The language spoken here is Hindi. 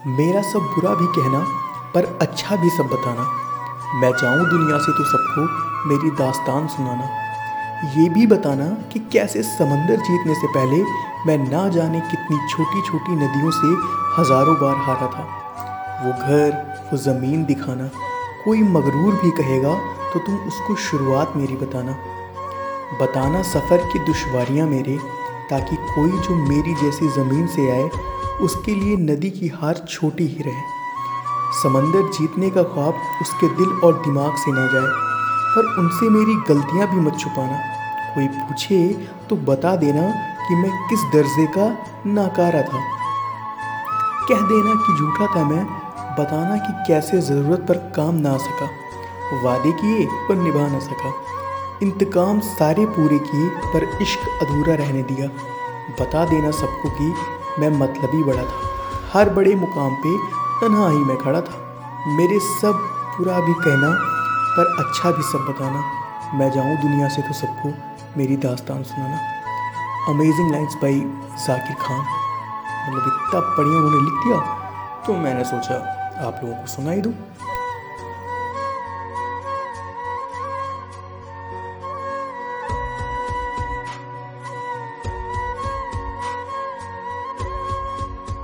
मेरा सब बुरा भी कहना, पर अच्छा भी सब बताना। मैं जाऊँ दुनिया से तो सबको मेरी दास्तान सुनाना। ये भी बताना कि कैसे समंदर जीतने से पहले मैं ना जाने कितनी छोटी छोटी नदियों से हज़ारों बार हारा था। वो घर, वो ज़मीन दिखाना, कोई मगरूर भी कहेगा तो तुम उसको शुरुआत मेरी बताना। बताना सफ़र की दुश्वारियाँ मेरे, ताकि कोई जो मेरी जैसी ज़मीन से आए उसके लिए नदी की हार छोटी ही रहे। समंदर जीतने का ख्वाब उसके दिल और दिमाग से ना जाए, पर उनसे मेरी गलतियाँ भी मत छुपाना। कोई पूछे तो बता देना कि मैं किस दर्जे का नाकारा था। कह देना कि झूठा था मैं, बताना कि कैसे ज़रूरत पर काम ना आ सका, वादे किए पर निभा ना सका। इंतकाम सारे पूरे किए पर इश्क अधूरा रहने दिया। बता देना सबको कि मैं मतलबी बड़ा था। हर बड़े मुकाम पे तन्हा ही मैं खड़ा था। मेरे सब बुरा भी कहना, पर अच्छा भी सब बताना। मैं जाऊँ दुनिया से तो सबको मेरी दास्तान सुनाना। Amazing lines by Zakir Khan मतलब इतना बढ़िया उन्होंने लिख दिया तो मैंने सोचा, आप लोगों को सुना ही दूँ।